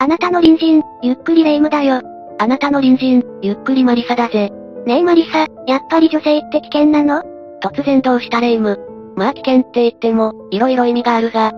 あなたの隣人、ゆっくりレ夢ムだよ。あなたの隣人、ゆっくりマリサだぜ。ねえマリサ、やっぱり女性って危険なの？突然どうしたレ夢ム。まあ危険って言っても、色々意味があるが。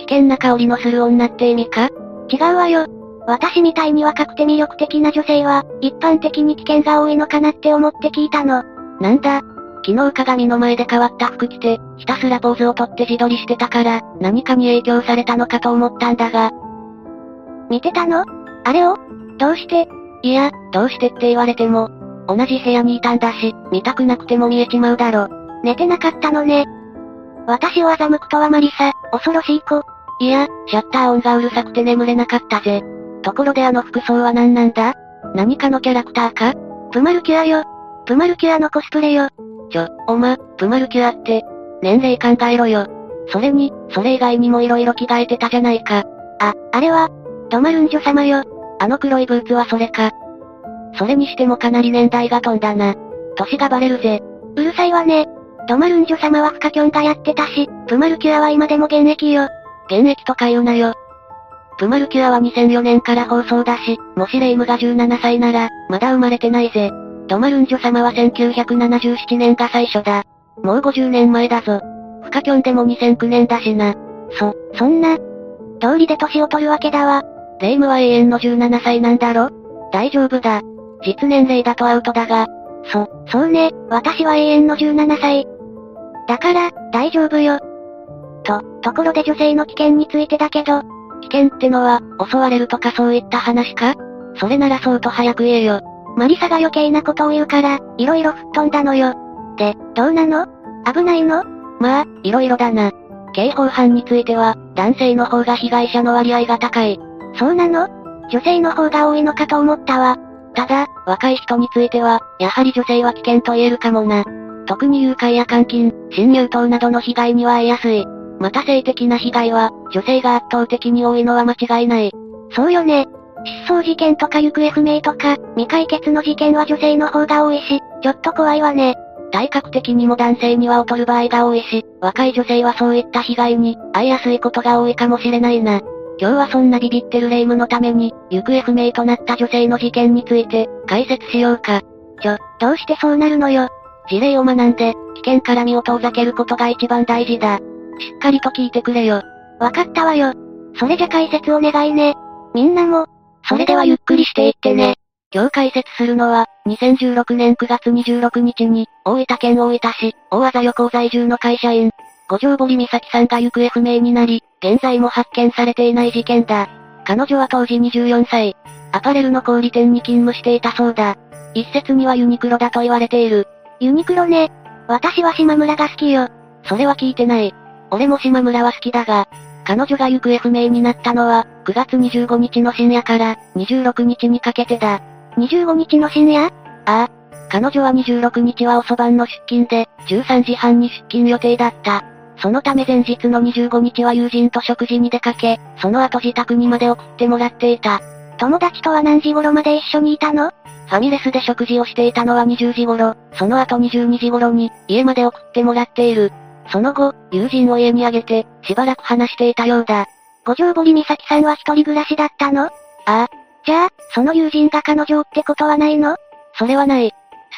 危険な香りのする女って意味か？違うわよ。私みたいに若くて魅力的な女性は、一般的に危険が多いのかなって思って聞いたの。なんだ？昨日鏡の前で変わった服着て、ひたすらポーズをとって自撮りしてたから、何かに影響されたのかと思ったんだが。見てたの？あれを？どうして？いや、どうしてって言われても、同じ部屋にいたんだし、見たくなくても見えちまうだろ。寝てなかったのね。私を欺くとはマリサ、恐ろしい子。いや、シャッター音がうるさくて眠れなかったぜ。ところであの服装は何なんだ？何かのキャラクターか？プマルキュアよ。プマルキュアのコスプレよ。ちょ、おま、プマルキュアって、年齢考えろよ。それに、それ以外にも色々着替えてたじゃないか。あ、あれは、ドマルンジョ様よ。あの黒いブーツはそれか。それにしてもかなり年代が飛んだな。歳がバレるぜ。うるさいわね。ドマルンジョ様はフカキョンがやってたし、プマルキュアは今でも現役よ。現役とか言うなよ。プマルキュアは2004年から放送だし、もしレイムが17歳なら、まだ生まれてないぜ。ドマルンジョ様は1977年が最初だ。もう50年前だぞ。フカキョンでも2009年だしな。そ、そんな。通りで年を取るわけだわ。レイムは永遠の17歳なんだろ？大丈夫だ。実年齢だとアウトだが。そ、そうね、私は永遠の17歳。だから、大丈夫よ。と、ところで女性の危険についてだけど、危険ってのは、襲われるとかそういった話か？それならそうと早く言えよ。マリサが余計なことを言うから、色々吹っ飛んだのよ。で、どうなの？危ないの？まあ、色々だな。刑法犯については、男性の方が被害者の割合が高い。そうなの？女性の方が多いのかと思ったわ。ただ、若い人については、やはり女性は危険と言えるかもな。特に誘拐や監禁、侵入等などの被害には遭いやすい。また性的な被害は、女性が圧倒的に多いのは間違いない。そうよね。失踪事件とか行方不明とか、未解決の事件は女性の方が多いし、ちょっと怖いわね。体格的にも男性には劣る場合が多いし、若い女性はそういった被害に、遭いやすいことが多いかもしれないな。今日はそんなビビってる霊夢のために、行方不明となった女性の事件について、解説しようか。ちょ、どうしてそうなるのよ。事例を学んで、危険から身を遠ざけることが一番大事だ。しっかりと聞いてくれよ。わかったわよ。それじゃ解説お願いね。みんなも、それではゆっくりしていってね。今日解説するのは、2016年9月26日に、大分県大分市、大字横在住の会社員、五条堀美咲さんが行方不明になり、現在も発見されていない事件だ。彼女は当時24歳。アパレルの小売店に勤務していたそうだ。一説にはユニクロだと言われている。ユニクロね。私は島村が好きよ。それは聞いてない。俺も島村は好きだが、彼女が行方不明になったのは、9月25日の深夜から、26日にかけてだ。25日の深夜？ああ。彼女は26日は遅番の出勤で、13時半に出勤予定だった。そのため前日の25日は友人と食事に出かけ、その後自宅にまで送ってもらっていた。友達とは何時頃まで一緒にいたの？ファミレスで食事をしていたのは20時頃、その後22時頃に、家まで送ってもらっている。その後、友人を家にあげて、しばらく話していたようだ。五条堀美咲さんは一人暮らしだったの？ああ。じゃあ、その友人が彼女ってことはないの？それはない。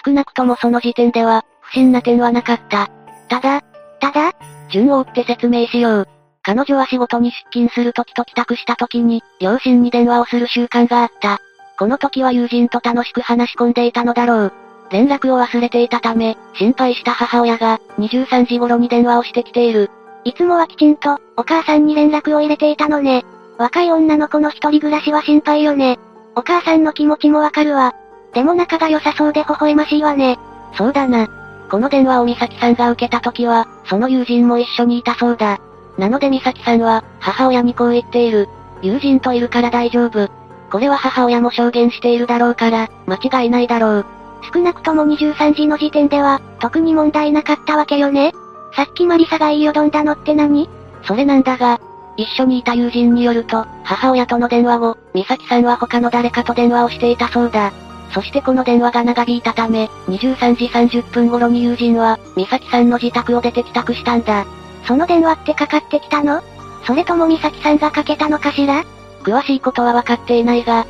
少なくともその時点では、不審な点はなかった。ただ、ただ順を追って説明しよう。彼女は仕事に出勤する時と帰宅した時に、両親に電話をする習慣があった。この時は友人と楽しく話し込んでいたのだろう。連絡を忘れていたため、心配した母親が、23時頃に電話をしてきている。いつもはきちんと、お母さんに連絡を入れていたのね。若い女の子の一人暮らしは心配よね。お母さんの気持ちもわかるわ。でも仲が良さそうで微笑ましいわね。そうだな。この電話を美咲さんが受けた時は、その友人も一緒にいたそうだ。なので美咲さんは、母親にこう言っている。友人といるから大丈夫。これは母親も証言しているだろうから、間違いないだろう。少なくとも23時の時点では、特に問題なかったわけよね。さっきマリサが言いよどんだのって何？それなんだが、一緒にいた友人によると、母親との電話後、美咲さんは他の誰かと電話をしていたそうだ。そしてこの電話が長引いたため、23時30分頃に友人は、美咲さんの自宅を出て帰宅したんだ。その電話ってかかってきたの？それとも美咲さんがかけたのかしら？詳しいことは分かっていないが、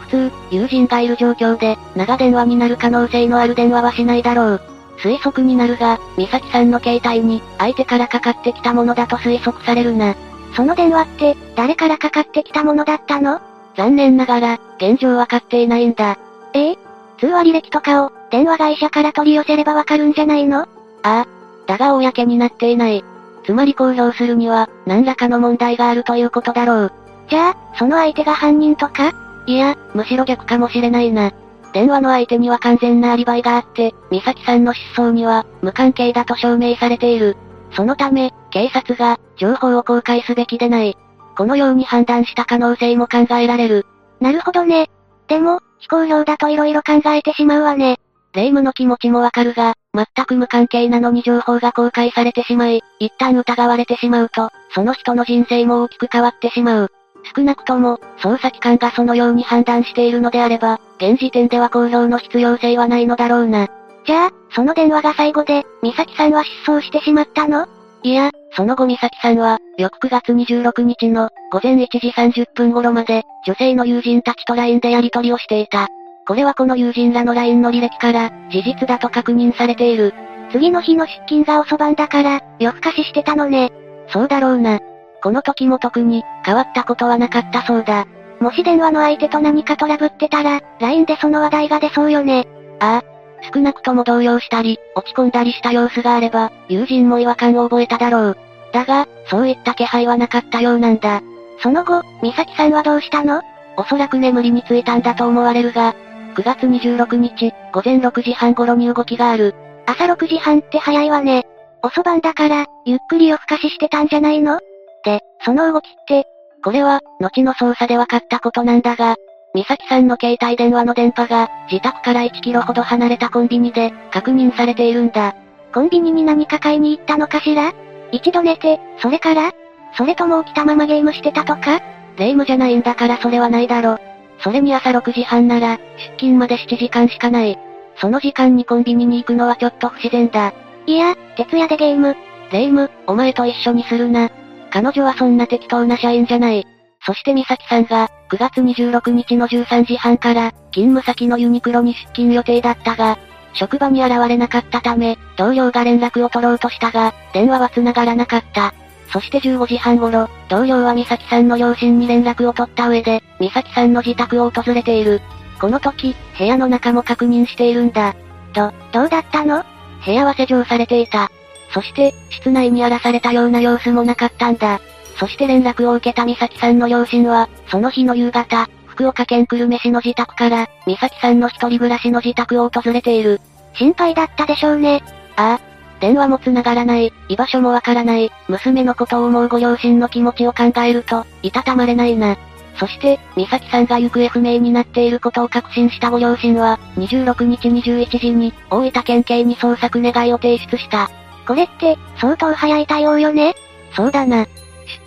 普通、友人がいる状況で、長電話になる可能性のある電話はしないだろう。推測になるが、美咲さんの携帯に、相手からかかってきたものだと推測されるな。その電話って、誰からかかってきたものだったの？残念ながら、現状わかっていないんだ。え？え通話履歴とかを、電話会社から取り寄せればわかるんじゃないの？ああ。だが公になっていない。つまり公表するには、何らかの問題があるということだろう。じゃあ、その相手が犯人とか？いや、むしろ逆かもしれないな。電話の相手には完全なアリバイがあって、美咲さんの失踪には、無関係だと証明されている。そのため、警察が、情報を公開すべきでない。このように判断した可能性も考えられる。なるほどね。でも、非公表だと色々考えてしまうわね。霊夢の気持ちもわかるが、全く無関係なのに情報が公開されてしまい、一旦疑われてしまうと、その人の人生も大きく変わってしまう。少なくとも、捜査機関がそのように判断しているのであれば、現時点では公表の必要性はないのだろうな。じゃあ、その電話が最後で、美咲さんは失踪してしまったの？いや、その後美咲さんは、翌9月26日の、午前1時30分頃まで、女性の友人たちと LINE でやり取りをしていた。これはこの友人らの LINE の履歴から、事実だと確認されている。次の日の出勤が遅番だから、夜更かししてたのね。そうだろうな。この時も特に、変わったことはなかったそうだ。もし電話の相手と何かトラブってたら、LINE でその話題が出そうよね。ああ。少なくとも動揺したり、落ち込んだりした様子があれば、友人も違和感を覚えただろう。だが、そういった気配はなかったようなんだ。その後、美咲さんはどうしたの？おそらく眠りについたんだと思われるが、9月26日、午前6時半頃に動きがある。朝6時半って早いわね。遅番だから、ゆっくり夜更かししてたんじゃないの？で、その動きって、これは、後の捜査で分かったことなんだが、美咲さんの携帯電話の電波が、自宅から1キロほど離れたコンビニで、確認されているんだ。コンビニに何か買いに行ったのかしら？一度寝て、それから？それとも起きたままゲームしてたとか？霊夢じゃないんだからそれはないだろ。それに朝6時半なら、出勤まで7時間しかない。その時間にコンビニに行くのはちょっと不自然だ。いや、徹夜でゲーム。霊夢、お前と一緒にするな。彼女はそんな適当な社員じゃない。そして美咲さんが、9月26日の13時半から、勤務先のユニクロに出勤予定だったが、職場に現れなかったため、同僚が連絡を取ろうとしたが、電話は繋がらなかった。そして15時半頃、同僚は美咲さんの両親に連絡を取った上で、美咲さんの自宅を訪れている。この時、部屋の中も確認しているんだ。ど、どうだったの？部屋は施錠されていた。そして、室内に荒らされたような様子もなかったんだ。そして連絡を受けた美咲さんの両親は、その日の夕方、福岡県久留米市の自宅から、美咲さんの一人暮らしの自宅を訪れている。心配だったでしょうね。ああ。電話も繋がらない、居場所もわからない、娘のことを思うご両親の気持ちを考えると、いたたまれないな。そして、美咲さんが行方不明になっていることを確信したご両親は、26日21時に、大分県警に捜索願いを提出した。これって、相当早い対応よねそうだな。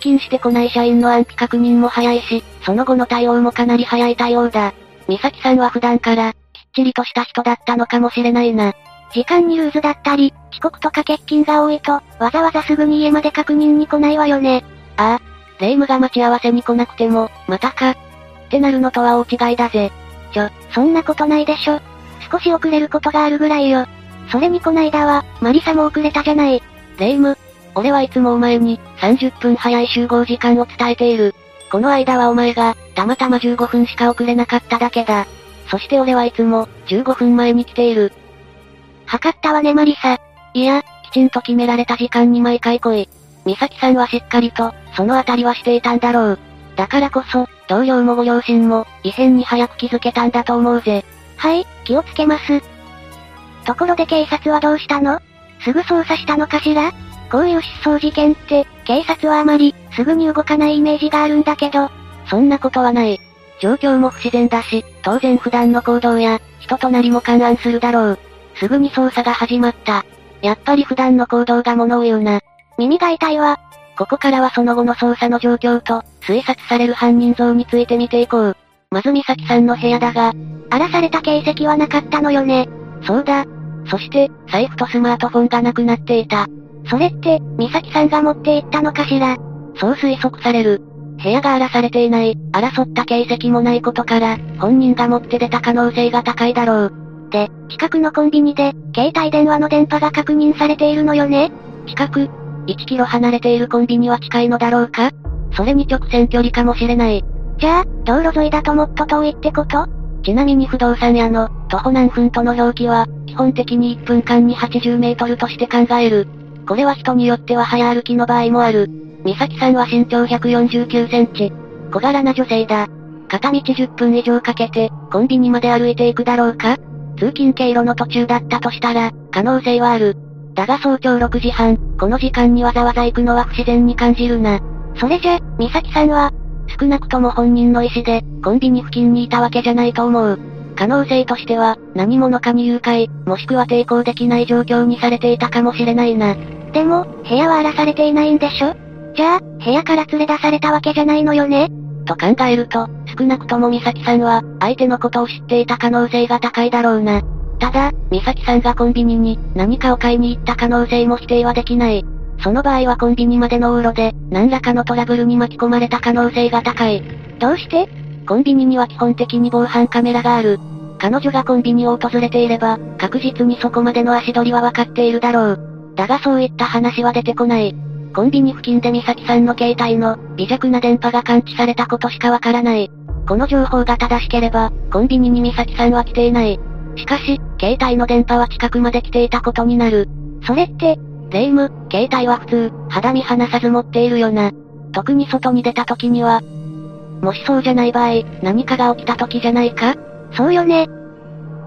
出勤してこない社員の安否確認も早いし、その後の対応もかなり早い対応だ。美咲さんは普段から、きっちりとした人だったのかもしれないな。時間にルーズだったり、遅刻とか欠勤が多いと、わざわざすぐに家まで確認に来ないわよね。ああ。霊夢が待ち合わせに来なくても、またか。ってなるのとは大違いだぜ。ちょ、そんなことないでしょ。少し遅れることがあるぐらいよ。それにこないだは、マリサも遅れたじゃない。霊夢、俺はいつもお前に、30分早い集合時間を伝えている。この間はお前が、たまたま15分しか遅れなかっただけだ。そして俺はいつも、15分前に来ている。測ったわねマリサ。いや、きちんと決められた時間に毎回来い。美咲さんはしっかりと、そのあたりはしていたんだろう。だからこそ、同僚もご両親も、異変に早く気づけたんだと思うぜ。はい、気をつけます。ところで警察はどうしたの？すぐ捜査したのかしら？こういう失踪事件って、警察はあまり、すぐに動かないイメージがあるんだけど、そんなことはない。状況も不自然だし、当然普段の行動や、人となりも勘案するだろう。すぐに捜査が始まった。やっぱり普段の行動が物を言うな。耳が痛いわ。ここからはその後の捜査の状況と、推察される犯人像について見ていこう。まず美咲さんの部屋だが、荒らされた形跡はなかったのよね。そうだ。そして、財布とスマートフォンがなくなっていた。それって、美咲さんが持って行ったのかしら？そう推測される。部屋が荒らされていない、争った形跡もないことから、本人が持って出た可能性が高いだろう。で、近くのコンビニで、携帯電話の電波が確認されているのよね？近く ?1 キロ離れているコンビニは近いのだろうか？それに直線距離かもしれない。じゃあ、道路沿いだともっと遠いってこと？ちなみに不動産屋の、徒歩何分との表記は、基本的に1分間に80メートルとして考える。これは人によっては早歩きの場合もある。美咲さんは身長149センチ。小柄な女性だ。片道10分以上かけて、コンビニまで歩いていくだろうか？通勤経路の途中だったとしたら、可能性はある。だが早朝6時半、この時間にわざわざ行くのは不自然に感じるな。それじゃ、美咲さんは、少なくとも本人の意思で、コンビニ付近にいたわけじゃないと思う。可能性としては、何者かに誘拐、もしくは抵抗できない状況にされていたかもしれないな。でも、部屋は荒らされていないんでしょ？じゃあ、部屋から連れ出されたわけじゃないのよね？と考えると、少なくとも美咲さんは、相手のことを知っていた可能性が高いだろうな。ただ、美咲さんがコンビニに何かを買いに行った可能性も否定はできない。その場合はコンビニまでの往路で、何らかのトラブルに巻き込まれた可能性が高い。どうして？コンビニには基本的に防犯カメラがある。彼女がコンビニを訪れていれば、確実にそこまでの足取りは分かっているだろう。だがそういった話は出てこない。コンビニ付近で美咲さんの携帯の微弱な電波が感知されたことしかわからない。この情報が正しければ、コンビニに美咲さんは来ていない。しかし、携帯の電波は近くまで来ていたことになる。それって、霊夢、携帯は普通、肌身離さず持っているよな。特に外に出た時には。もしそうじゃない場合、何かが起きた時じゃないか？そうよね。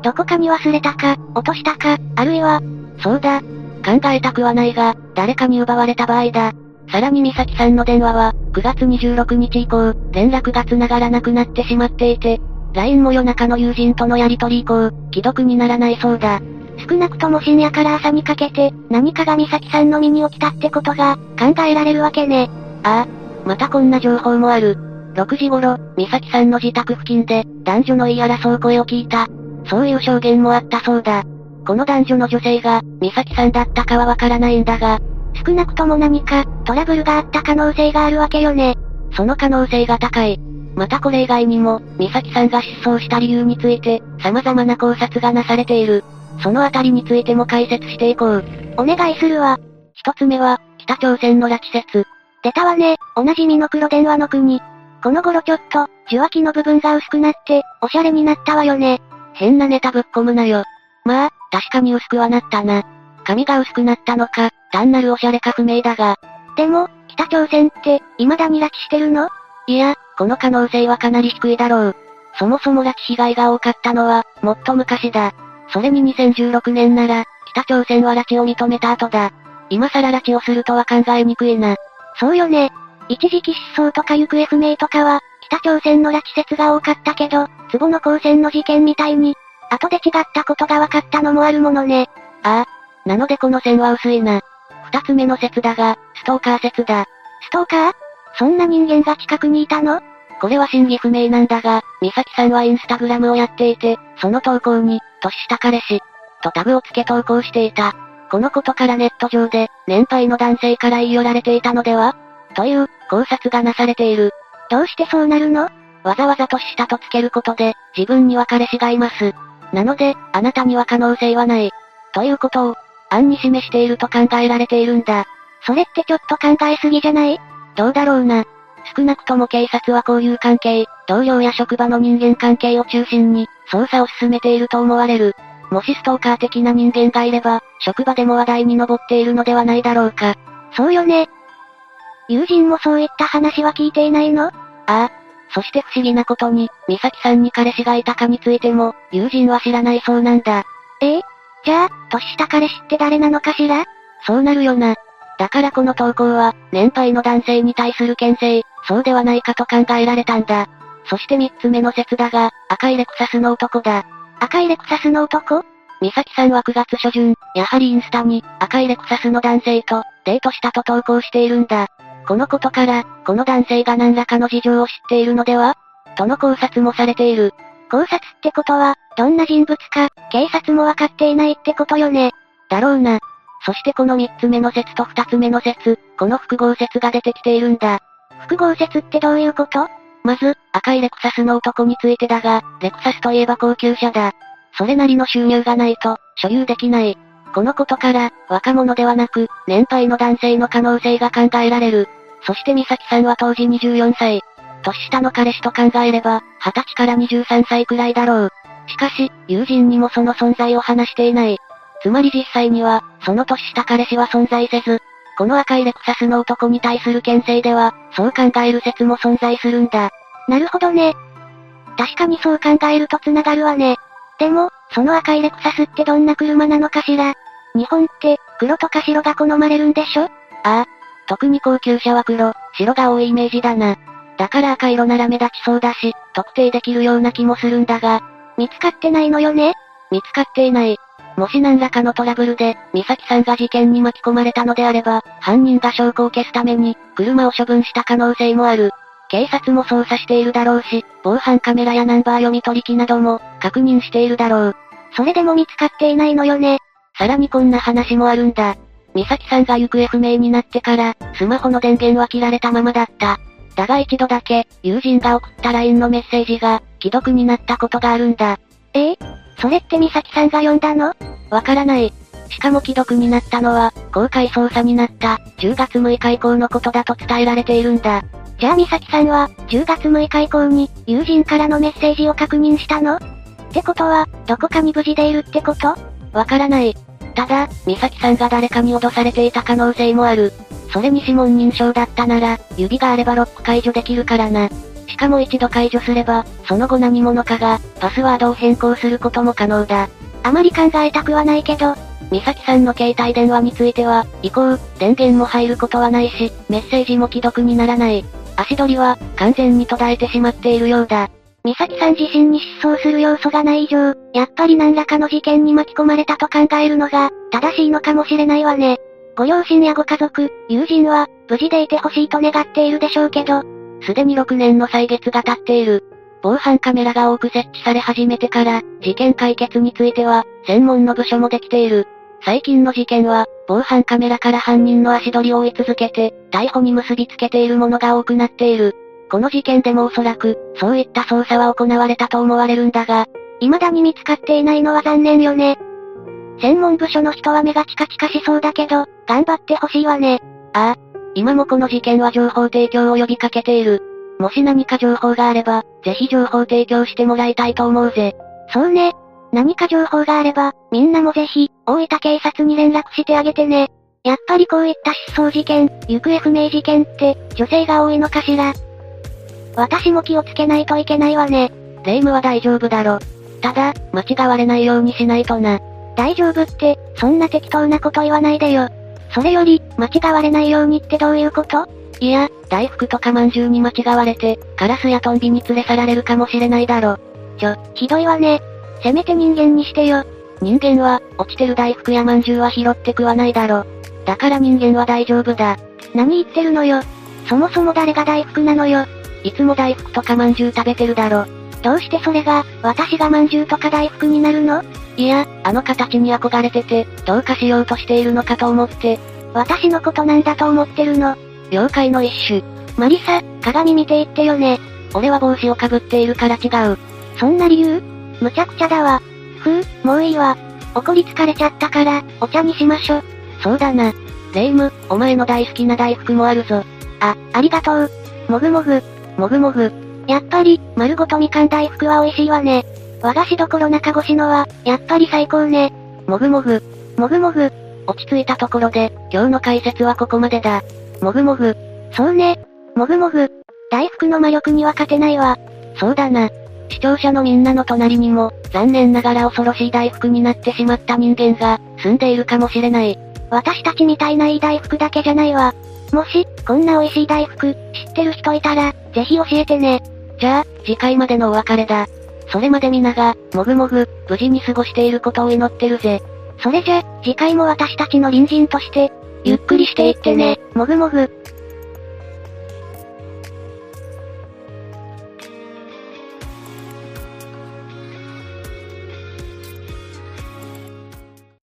どこかに忘れたか、落としたか、あるいは、そうだ。考えたくはないが、誰かに奪われた場合だ。さらに美咲さんの電話は、9月26日以降、連絡が繋がらなくなってしまっていて、LINE も夜中の友人とのやりとり以降、既読にならないそうだ。少なくとも深夜から朝にかけて、何かが美咲さんの身に起きたってことが、考えられるわけね。ああ、またこんな情報もある。6時頃、美咲さんの自宅付近で、男女の言い争う声を聞いた。そういう証言もあったそうだ。この男女の女性が、美咲さんだったかはわからないんだが、少なくとも何か、トラブルがあった可能性があるわけよね。その可能性が高い。またこれ以外にも、美咲さんが失踪した理由について、様々な考察がなされている。そのあたりについても解説していこう。お願いするわ。一つ目は、北朝鮮の拉致説。出たわね、おなじみの黒電話の国。この頃ちょっと、受話器の部分が薄くなって、おしゃれになったわよね。変なネタぶっ込むなよ。まあ、確かに薄くはなったな。髪が薄くなったのか、単なるおしゃれか不明だが。でも、北朝鮮って、未だに拉致してるの？いや、この可能性はかなり低いだろう。そもそも拉致被害が多かったのは、もっと昔だ。それに2016年なら、北朝鮮は拉致を認めた後だ。今更拉致をするとは考えにくいな。そうよね。一時期失踪とか行方不明とかは、北朝鮮の拉致説が多かったけど、壺の光線の事件みたいに、後で違ったことが分かったのもあるものね。ああ。なのでこの線は薄いな。二つ目の説だが、ストーカー説だ。ストーカー？そんな人間が近くにいたの？これは真偽不明なんだが、美咲さんはインスタグラムをやっていて、その投稿に、年下彼氏、とタグをつけ投稿していた。このことからネット上で、年配の男性から言い寄られていたのでは？という、考察がなされている。どうしてそうなるの？わざわざ年下とつけることで、自分には彼氏がいます。なので、あなたには可能性はない。ということを、案に示していると考えられているんだ。それってちょっと考えすぎじゃない？どうだろうな。少なくとも警察は交友関係、同僚や職場の人間関係を中心に、捜査を進めていると思われる。もしストーカー的な人間がいれば、職場でも話題に上っているのではないだろうか。そうよね。友人もそういった話は聞いていないの？ああ。そして不思議なことに、美咲さんに彼氏がいたかについても、友人は知らないそうなんだ。え？えじゃあ、年下彼氏って誰なのかしら？そうなるよな。だからこの投稿は、年配の男性に対する牽制、そうではないかと考えられたんだ。そして三つ目の説だが、赤いレクサスの男だ。赤いレクサスの男？美咲さんは9月初旬、やはりインスタに、赤いレクサスの男性と、デートしたと投稿しているんだ。このことから、この男性が何らかの事情を知っているのでは？との考察もされている。考察ってことは、どんな人物か、警察もわかっていないってことよね。だろうな。そしてこの三つ目の説と二つ目の説、この複合説が出てきているんだ。複合説ってどういうこと？まず、赤いレクサスの男についてだが、レクサスといえば高級車だ。それなりの収入がないと、所有できない。このことから、若者ではなく、年配の男性の可能性が考えられる。そして美咲さんは当時24歳。年下の彼氏と考えれば、20歳から23歳くらいだろう。しかし、友人にもその存在を話していない。つまり実際には、その年下彼氏は存在せず、この赤いレクサスの男に対する牽制では、そう考える説も存在するんだ。なるほどね。確かにそう考えると繋がるわね。でも、その赤いレクサスってどんな車なのかしら日本って、黒とか白が好まれるんでしょ？ああ。特に高級車は黒、白が多いイメージだな。だから赤色なら目立ちそうだし、特定できるような気もするんだが、見つかってないのよね？見つかっていない。もし何らかのトラブルで、美咲さんが事件に巻き込まれたのであれば、犯人が証拠を消すために、車を処分した可能性もある。警察も捜査しているだろうし、防犯カメラやナンバー読み取り機なども、確認しているだろう。それでも見つかっていないのよね？さらにこんな話もあるんだ。美咲さんが行方不明になってから、スマホの電源は切られたままだった。だが一度だけ、友人が送った LINE のメッセージが、既読になったことがあるんだ。え？えそれって美咲さんが読んだの？わからない。しかも既読になったのは、公開捜査になった、10月6日以降のことだと伝えられているんだ。じゃあ美咲さんは、10月6日以降に、友人からのメッセージを確認したの？ってことは、どこかに無事でいるってこと？わからない。ただ、美咲さんが誰かに脅されていた可能性もある。それに指紋認証だったなら、指があればロック解除できるからな。しかも一度解除すれば、その後何者かが、パスワードを変更することも可能だ。あまり考えたくはないけど、美咲さんの携帯電話については、移行、電源も入ることはないし、メッセージも既読にならない。足取りは、完全に途絶えてしまっているようだ。美咲さん自身に失踪する要素がない以上、やっぱり何らかの事件に巻き込まれたと考えるのが、正しいのかもしれないわね。ご両親やご家族、友人は、無事でいてほしいと願っているでしょうけど、すでに6年の歳月が経っている。防犯カメラが多く設置され始めてから、事件解決については、専門の部署もできている。最近の事件は、防犯カメラから犯人の足取りを追い続けて、逮捕に結びつけているものが多くなっている。この事件でもおそらく、そういった捜査は行われたと思われるんだが、未だに見つかっていないのは残念よね。専門部署の人は目がチカチカしそうだけど、頑張ってほしいわね。ああ。今もこの事件は情報提供を呼びかけている。もし何か情報があれば、ぜひ情報提供してもらいたいと思うぜ。そうね。何か情報があれば、みんなもぜひ、大分警察に連絡してあげてね。やっぱりこういった失踪事件、行方不明事件って、女性が多いのかしら。私も気をつけないといけないわね。霊夢は大丈夫だろ。ただ、間違われないようにしないとな。大丈夫って、そんな適当なこと言わないでよ。それより、間違われないようにってどういうこと？いや、大福とか饅頭に間違われて、カラスやトンビに連れ去られるかもしれないだろ。ちょ、ひどいわね。せめて人間にしてよ。人間は、落ちてる大福や饅頭は拾って食わないだろ。だから人間は大丈夫だ。何言ってるのよ。そもそも誰が大福なのよ。いつも大福とか饅頭食べてるだろ。どうしてそれが、私が饅頭とか大福になるの？いや、あの形に憧れてて、どうかしようとしているのかと思って。私のことなんだと思ってるの？妖怪の一種。マリサ、鏡見て言ってよね。俺は帽子をかぶっているから違う。そんな理由？むちゃくちゃだわ。ふう、もういいわ。怒り疲れちゃったから、お茶にしましょ。そうだな。レイム、お前の大好きな大福もあるぞ。あ、ありがとう。もぐもぐ。もぐもぐ。やっぱり、丸ごとみかん大福は美味しいわね。和菓子どころ中越しのは、やっぱり最高ね。もぐもぐ。もぐもぐ。落ち着いたところで、今日の解説はここまでだ。もぐもぐ。そうね。もぐもぐ。大福の魔力には勝てないわ。そうだな。視聴者のみんなの隣にも、残念ながら恐ろしい大福になってしまった人間が、住んでいるかもしれない。私たちみたいないい大福だけじゃないわ。もし、こんな美味しい大福、知ってる人いたら、ぜひ教えてね。じゃあ、次回までのお別れだ。それまで皆が、もぐもぐ、無事に過ごしていることを祈ってるぜ。それじゃ、次回も私たちの隣人として、ゆっくりしていってね、もぐもぐ。